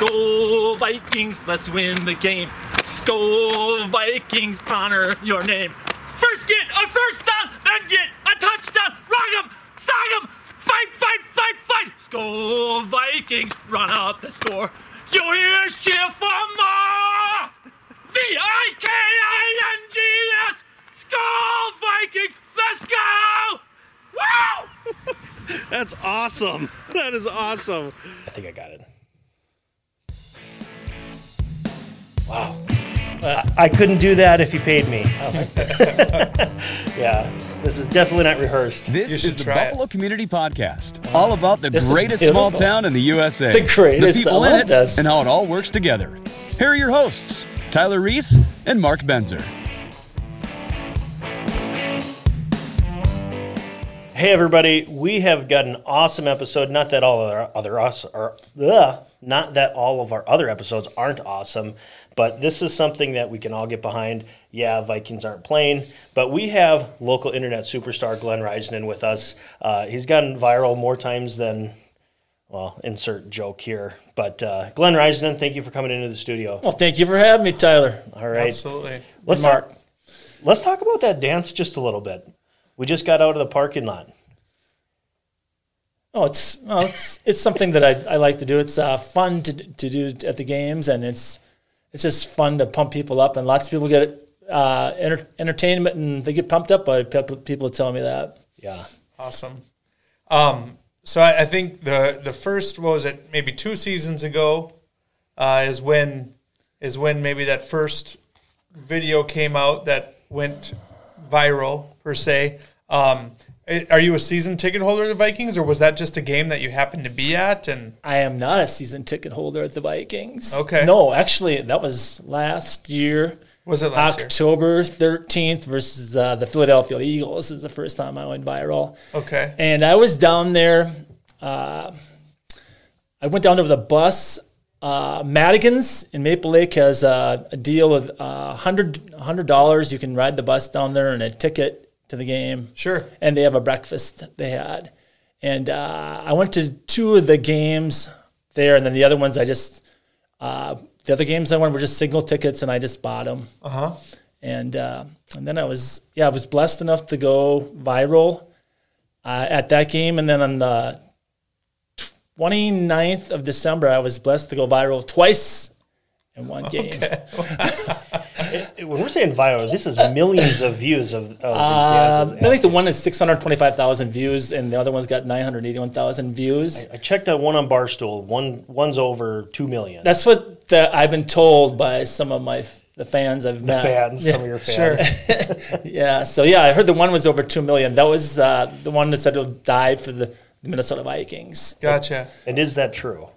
Skol Vikings, let's win the game. Skol Vikings, honor your name. First get a first down, then get a touchdown. Rock 'em, sock 'em, fight, fight, fight, fight. Skol Vikings, run up the score. Your ears cheer for more. V I K I N G S. Skol Vikings, let's go! Woo! That's awesome. That is awesome. I think I got it. Wow. Uh, I couldn't do that if you paid me. Oh. yeah, this is definitely not rehearsed. This is the try it. Buffalo Community Podcast, all about the This greatest small town in the USA. The greatest. the people I in it, this. and how it all works together. Here are your hosts, Tyler Reese and Mark Benzer. Hey everybody, we have got an awesome episode. Not that all of our other us are, ugh, not that all of our other episodes aren't awesome, but this is something that we can all get behind. Yeah, Vikings aren't playing, but we have local internet superstar Glenn Reisman with us. Uh, he's gone viral more times than, well, insert joke here. But uh, Glenn Reisman, thank you for coming into the studio. Well, thank you for having me, Tyler. All right, Absolutely. let's Mark. talk. Let's talk about that dance just a little bit. We just got out of the parking lot. Oh, it's well, it's it's something that I, I like to do. It's uh, fun to to do at the games, and it's it's just fun to pump people up. And lots of people get uh, enter, entertainment, and they get pumped up by people. People tell me that. Yeah. Awesome. Um, so I, I think the the first what was it maybe two seasons ago uh, is when is when maybe that first video came out that went viral per se. Um, i- are you a season ticket holder of the Vikings, or was that just a game that you happened to be at? And I am not a season ticket holder at the Vikings. Okay. No, actually, that was last year. was it last? October 13th versus uh, the Philadelphia Eagles is the first time I went viral. Okay. And I was down there. Uh, I went down there with a bus. Uh, Madigan's in Maple Lake has uh, a deal with uh, $100, $100. You can ride the bus down there and a ticket to the game. Sure. And they have a breakfast they had. And uh, I went to two of the games there, and then the other ones I just, uh, the other games I went were just single tickets, and I just bought them. Uh huh. And uh, and then I was yeah I was blessed enough to go viral uh, at that game, and then on the 29th of December I was blessed to go viral twice in one game. When we're saying viral, this is millions of views of, of these Uh, dances. I think the one is 625,000 views, and the other one's got 981,000 views. I checked out one on Barstool. One one's over two million. That's what the, I've been told by some of my the fans I've met. fans, some of your fans. Yeah, so yeah, I heard the one was over two million. That was uh, the one that said it'll die for the Minnesota Vikings. Gotcha. And is that true?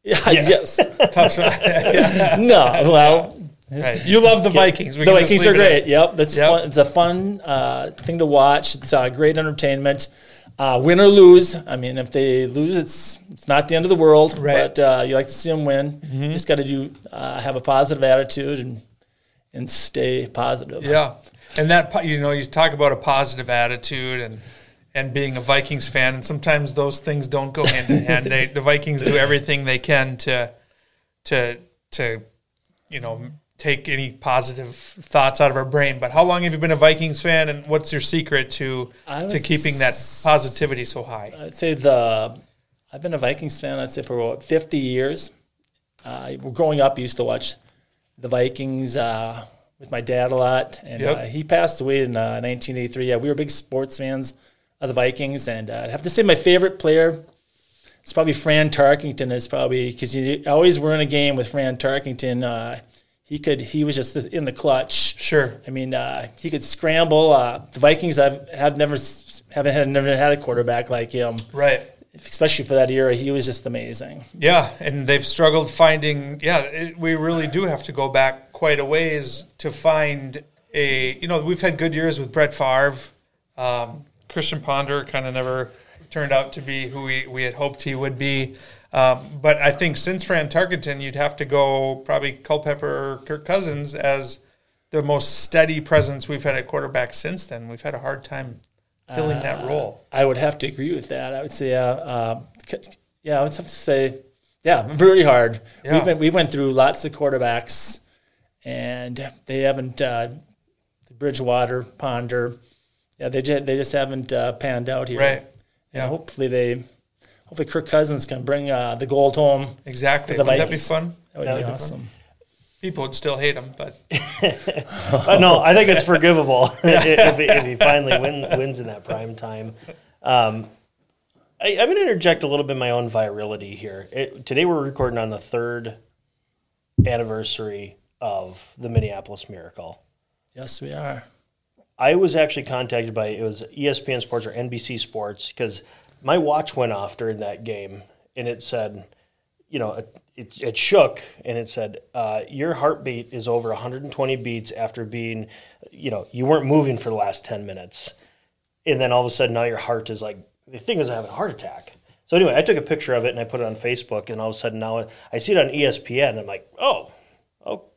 Yeah, yes. Tough shot. no, well, right. You love the Vikings. We the Vikings are great. Yep, that's Yep. fun. It's a fun uh, thing to watch. It's uh, great entertainment. Uh, win or lose. I mean, if they lose, it's it's not the end of the world. Right. But uh, you like to see them win. You just got to do uh, have a positive attitude and and stay positive. Yeah, and that you know you talk about a positive attitude and and being a Vikings fan, and sometimes those things don't go hand in hand. They, the Vikings do everything they can to to to you know take any positive thoughts out of our brain. But how long have you been a Vikings fan, and what's your secret to to keeping that positivity so high? I'd say the I've been a Vikings fan. I'd say for what, 50 years. Uh, growing up, I used to watch the Vikings uh, with my dad a lot, and Yep. uh, he passed away in uh, 1983. Yeah, we were big sports fans of the Vikings, and uh, I'd have to say my favorite player. It's probably Fran Tarkenton. Is probably because you always were in a game with Fran Tarkenton. Uh, he could. He was just in the clutch. Sure. I mean, uh, he could scramble. Uh, the Vikings, I've have never haven't had never had a quarterback like him, Right. especially for that era. He was just amazing. Yeah, and they've struggled finding. Yeah, it, we really do have to go back quite a ways to find a. You know, we've had good years with Brett Favre. Um, Christian Ponder kind of never turned out to be who we, we had hoped he would be. Um, but I think since Fran Tarkenton, you'd have to go probably Culpepper or Kirk Cousins as the most steady presence we've had at quarterback since then. We've had a hard time filling that role. I would have to agree with that. I would say, uh, uh, yeah, I would have to say, yeah, very hard. Yeah. We've been, we went through lots of quarterbacks, and they haven't. Uh, Bridgewater, Ponder, yeah, they just, they just haven't uh, panned out here. Right. And Yeah. hopefully they, hopefully Kirk Cousins can bring uh, the gold home. Exactly. the Wouldn't that be fun? That would That be would be awesome. People would still hate him, but But no, I think it's forgivable if, he, if he finally win, wins in that prime time. Um, I, I'm going to interject a little bit my own virility here. It, today we're recording on the third anniversary of the Minneapolis Miracle. Yes, we are. I was actually contacted by it was ESPN Sports or NBC Sports because my watch went off during that game and it said, you know, it, it, shook and it said uh, your heartbeat is over 120 beats after being, you know, you weren't moving for the last 10 minutes, and then all of a sudden now your heart is like the thing is having a heart attack. So anyway, I took a picture of it and I put it on Facebook, and all of a sudden now I see it on ESPN. And I'm like, oh,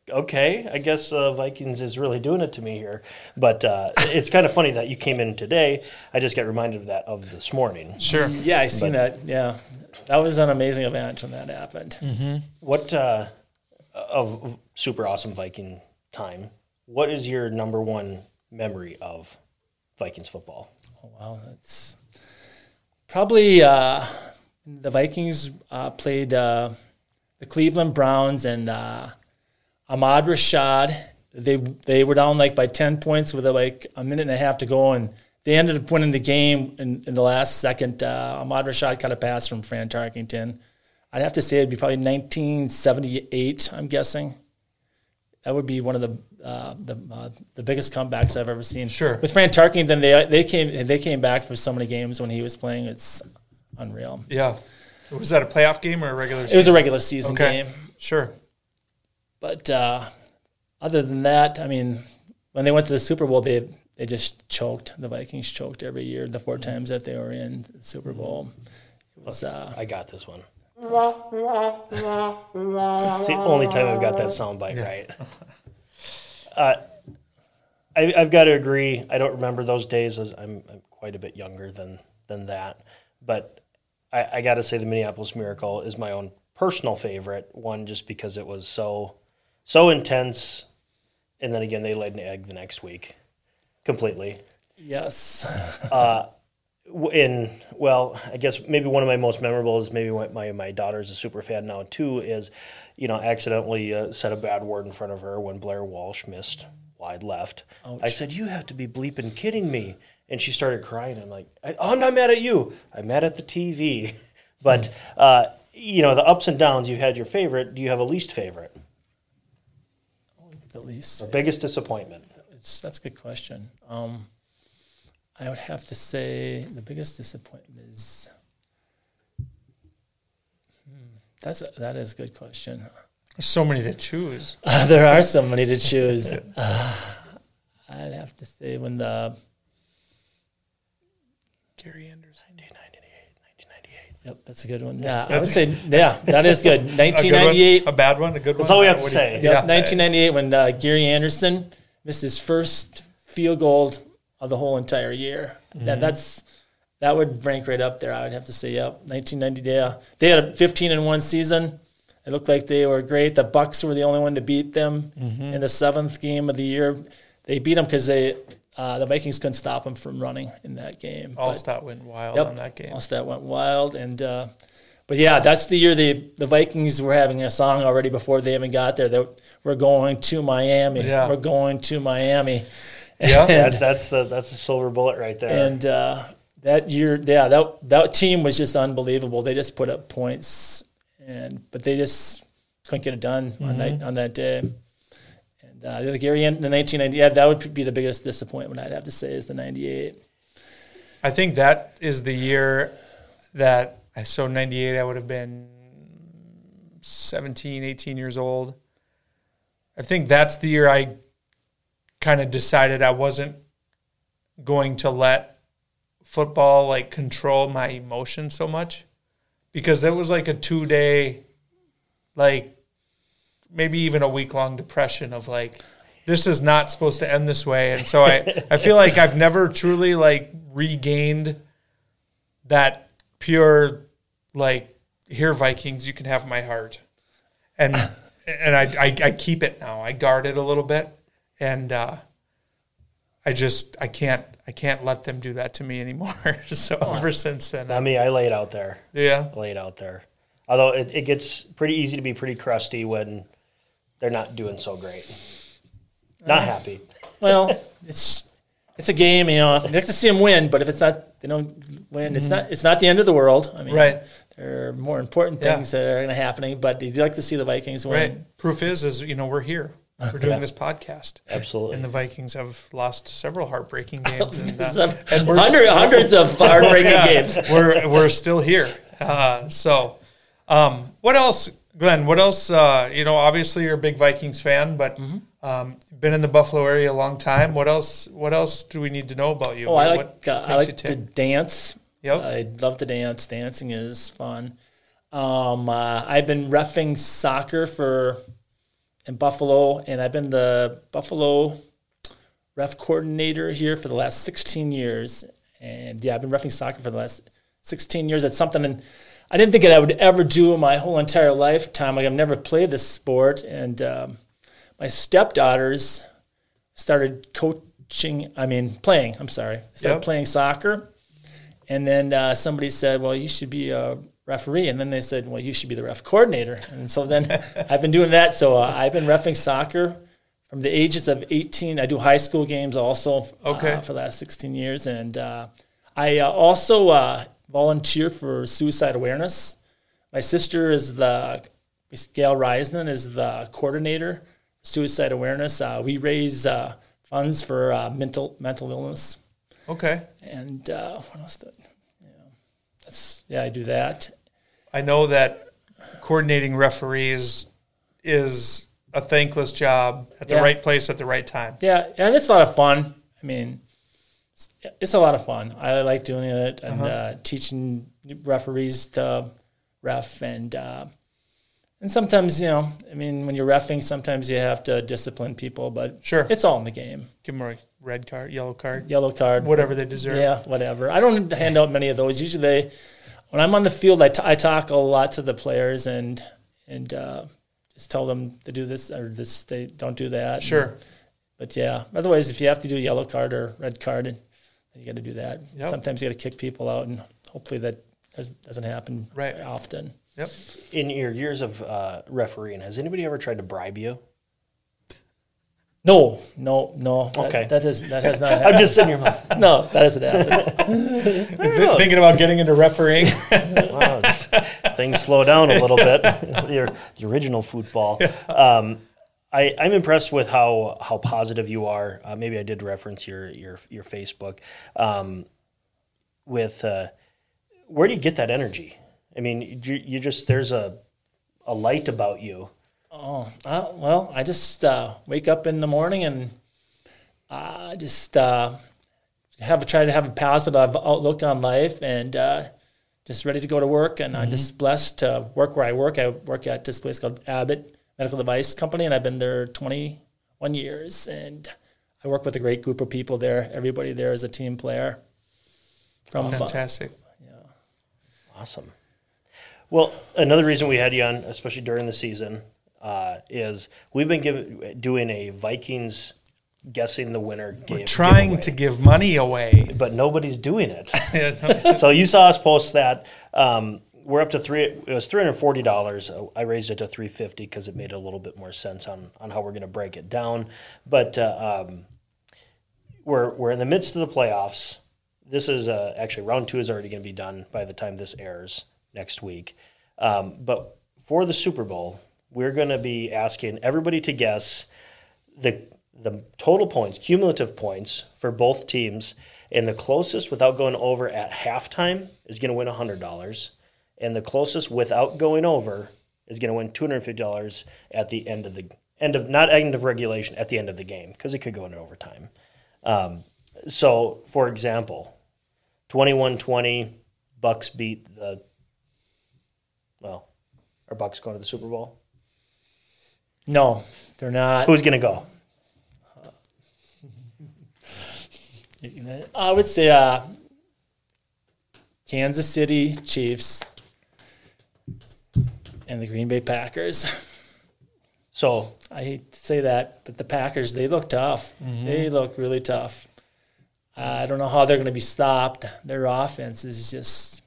okay. I guess uh, Vikings is really doing it to me here. But uh, it's kind of funny that you came in today. I just got reminded of that of this morning. sure. Yeah, I seen that. Yeah, that was an amazing event when that happened. What uh, of of super awesome Viking time? What is your number one memory of Vikings football? Oh, wow, that's probably uh, the Vikings uh, played uh, the Cleveland Browns and uh, Ahmad Rashad. They they were down like by ten points with like a minute and a half to go, and they ended up winning the game in, in the last second. Uh, Ahmad Rashad caught a pass from Fran Tarkenton. I'd have to say it'd be probably 1978. I'm guessing that would be one of the uh, the uh, the biggest comebacks I've ever seen. Sure. With Fran Tarkenton, they they came they came back for so many games when he was playing. It's unreal. Yeah. Was that a playoff game or a regular season? It was a regular season Okay. game, Sure. But uh, other than that, I mean, when they went to the Super Bowl, they they just choked. The Vikings choked every year. The four times that they were in the Super Bowl, it was uh, I got this one. It's the only time I've got that sound bite right. Uh, I, I've got to agree. I don't remember those days as I'm, I'm quite a bit younger than than that. But I, I got to say, the Minneapolis Miracle is my own personal favorite one, just because it was so so intense. And then again, they laid an egg the next week, completely. yes, w- in well, I guess maybe one of my most memorable is maybe when my my daughter's a super fan now too. Is you know accidentally uh, said a bad word in front of her when Blair Walsh missed wide left. I said, "You have to be bleeping kidding me!" And she started crying. I'm like, "Oh, I'm not mad at you. I'm mad at the TV." but uh, you know the ups and downs. You've had your favorite. Do you have a least favorite? At least Or biggest disappointment? it's, that's a good question. Um, I would have to say the biggest disappointment is. Hmm, That's a, that is a good question. There's so many to choose. there are so many to choose. Uh, I'd have to say when the Gary Anderson. 1998, 1998. Yep, that's a good one. Yeah, I would say yeah, that is good. A good one? 1998. A bad one? A good one? That's all we have to What do you- say. Yep, Yeah. 1998 when uh, Gary Anderson missed his first field goal of the whole entire year. Yeah, that's that would rank right up there. I would have to say, yep, 1990. Yeah, they had a 15 and one season. It looked like they were great. The Bucs were the only one to beat them in the seventh game of the year. They beat them because they uh, the Vikings couldn't stop them from running in that game. But- Alstott went wild Yep. on that game. Alstott went wild, and uh, but yeah, that's the year the the Vikings were having a song already before they even got there. That we're going to Miami. Yeah. We're going to Miami. Yeah. That, that's the that's a silver bullet right there. And uh, that year, yeah, that that team was just unbelievable. They just put up points, and but they just couldn't get it done on that on that day. Uh, the Gary the 1990, yeah, that would be the biggest disappointment I'd have to say is the 98. I think that is the year that I so 98 I would have been 17, 18 years old. I think that's the year I kind of decided I wasn't going to let football like control my emotions so much because it was like a 2-day like maybe even a week long depression of like this is not supposed to end this way and so i i feel like i've never truly like regained that pure like here, Vikings, you can have my heart, and and I, I I keep it now. I guard it a little bit, and uh, I just I can't I can't let them do that to me anymore. so ever since then, I mean, I lay it out there. yeah, it out there. Although it, it gets pretty easy to be pretty crusty when they're not doing so great. Not happy. Well, it's it's a game, you know. I'd like to see them win, but if it's not, they don't win. It's not. It's not the end of the world. I mean, Right. There are more important Yeah. things that are going to happening, but you'd like to see the Vikings win. right. Proof is, is you know we're here. We're doing this podcast. Absolutely. And the Vikings have lost several heartbreaking games, and, uh, Some- and we're hundred, hundreds of heartbreaking Yeah, games. We're we're still here. Uh, so, um, what else, Glenn? What else? Uh, you know, obviously you're a big Vikings fan, but Mm-hmm. um, been in the Buffalo area a long time. What else? What else do we need to know about you? Oh, I like uh, I like to dance. Yep. I love to dance. Dancing is fun. Um, uh, I've been refing soccer for in Buffalo, and I've been the Buffalo ref coordinator here for the last 16 years. And yeah, I've been refing soccer for the last 16 years. That's something I didn't think that I would ever do in my whole entire lifetime. Like I've never played this sport, and um, my stepdaughters started coaching. I mean, playing. I'm sorry, started Yep. playing soccer, and then uh, somebody said, "Well, you should be a referee," and then they said, "Well, you should be the ref coordinator." And so then I've been doing that. So uh, I've been refing soccer from the ages of 18. I do high school games also. Okay. uh, for the last 16 years, and uh, I uh, also uh, volunteer for suicide awareness. My sister is the Gail Reisman is the coordinator suicide awareness. Uh, we raise uh, funds for uh, mental mental illness, Okay. and uh, what else? Did, yeah, that's yeah, I do that. I know that coordinating referees is a thankless job at the Yeah. right place at the right time. Yeah, and it's a lot of fun. I mean, it's, a lot of fun. I like doing it and uh, teaching referees to ref and uh, and sometimes you know, I mean, when you're refing, sometimes you have to discipline people, but Sure. it's all in the game. Give them a red card, yellow card, Yellow card, whatever they deserve. Yeah, whatever. I don't hand out many of those. Usually, they, when I'm on the field, I, t- I talk a lot to the players and and uh, just tell them to do this or this. They don't do that. Sure. But yeah, otherwise, if you have to do a yellow card or red card, you got to do that. Yep. Sometimes you got to kick people out, and hopefully that does, doesn't happen Right. very often. Yep. In your years of uh, refereeing, has anybody ever tried to bribe you? No, no, no. Okay, That, Okay. that is that has not happened. I'm just sitting here. like, no, that hasn't happened. Th- thinking about getting into refereeing. Wow, things slow down a little bit. the, the original football. Um, I, I'm impressed with how how positive you are. Uh, maybe I did reference your your your Facebook. Um, with uh, where do you get that energy? I mean, you, you just there's a a light about you. Uh, well, I just uh, wake up in the morning and uh, just uh, have try to have a positive outlook on life and uh, just ready to go to work. And I'm just blessed to work where I work. I work at this place called Abbott Medical Device Company, and I've been there 21 years. And I work with a great group of people there. Everybody there is a team player. From Fantastic. Yeah, awesome. Well, another reason we had you on, especially during the season, uh, is we've been giv doing a Vikings guessing the winner game. Trying giveaway, to give money away. but nobody's doing it. so you saw us post that. Um, we're up to three. It was three hundred forty dollars. I raised it to three fifty because it made a little bit more sense on on how we're going to break it down. But uh, um, we're we're in the midst of the playoffs. This is uh, actually round two is already going to be done by the time this airs next week. Um, but for the Super Bowl, we're going to be asking everybody to guess the the total points, cumulative points for both teams, and the closest without going over at halftime is going to win hundred dollars, and the closest without going over is going to win two hundred fifty dollars at the end of the end of not end of regulation at the end of the game because it could go into overtime. Um, so, for example, 21-20, Bucs beat the well, are Bucs going to the Super Bowl? no, they're not. Who's going to go? I would say uh, Kansas City Chiefs and the Green Bay Packers. So I hate to say that, but the Packers, they look tough. Mm-hmm. They look really tough. I don't know how they're going to be stopped. Their offense is just,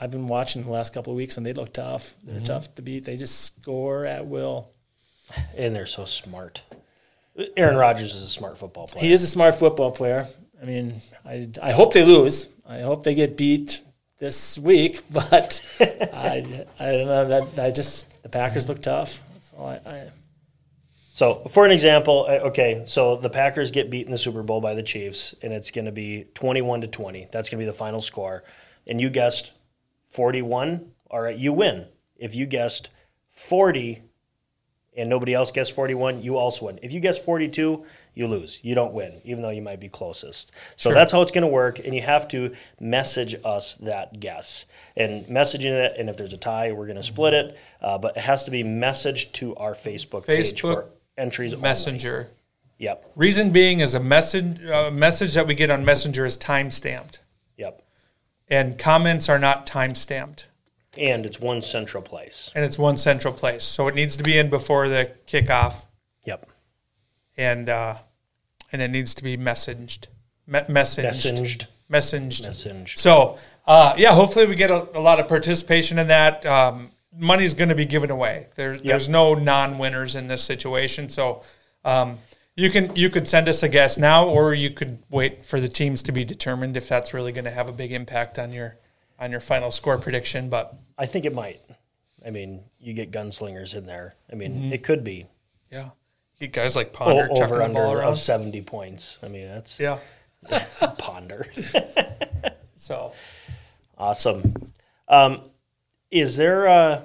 I've been watching the last couple of weeks and they look tough. They're mm-hmm. tough to beat. They just score at will. and they're so smart. Aaron Rodgers is a smart football player. He is a smart football player. I mean, I, I hope they lose. I hope they get beat this week, but I, I don't know. That I just, the Packers look tough. That's all I, I So, for an example, uh, okay, so the Packers get beat in the Super Bowl by the Chiefs, and it's going to be 21 to 20. That's going to be the final score. And you guessed 41. All right, you win. If you guessed 40 and nobody else guessed 41, you also win. If you guess 42, you lose. You don't win, even though you might be closest. So that's how it's going to work, and you have to message us that guess. And messaging it, and if there's a tie, we're going to split it, uh, but it has to be messaged to our Facebook, page Facebook for entries only. Messenger. Yep, Reason being is a message uh, message that we get on Messenger is time stamped, yep. and comments are not time stamped, And it's one central place. and it's one central place, so it needs to be in before the kickoff, Yep. And uh, and it needs to be messaged, me- messaged, Messaged. messaged. Messaged. So uh, yeah, hopefully we get a, a lot of participation in that. Um, money's going to be given away. There, There's no non-winners in this situation. So um, you can you could send us a guess now, or you could wait for the teams to be determined if that's really going to have a big impact on your on your final score prediction. But I think it might. I mean, you get gunslingers in there. I mean, Mm-hmm. it could be yeah, you guys like o- ponder chucking over the under ball of around. 70 points. I mean, that's Yeah. ponder. So Awesome. Um, is there uh,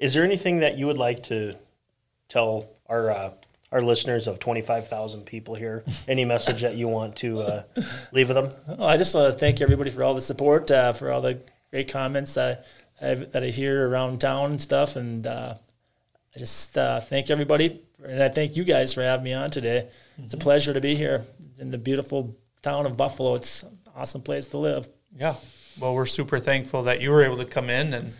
is there anything that you would like to tell our uh, our listeners of twenty five thousand people here? Any message that you want to uh, leave with them? Well, I just want to thank everybody for all the support, uh, for all the great comments that I, that I hear around town and stuff, and uh, I just uh, thank everybody, and I thank you guys for having me on today. It's a pleasure to be here in the beautiful town of Buffalo. It's an awesome place to live. Yeah. Well, we're super thankful that you were able to come in and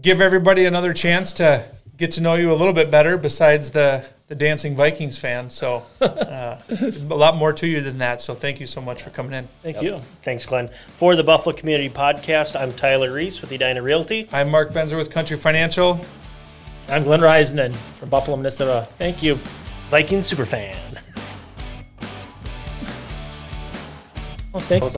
give everybody another chance to get to know you a little bit better besides the, the dancing Vikings fan. So, uh, a lot more to you than that. So, thank you so much for coming in. Thank you. Thanks, Glenn. For the Buffalo Community Podcast, I'm Tyler Reese with Edina Realty. I'm Mark Benzer with Country Financial. I'm Glenn Reisenden from Buffalo, Minnesota. Thank you. Viking Superfan. Well, oh, thank you.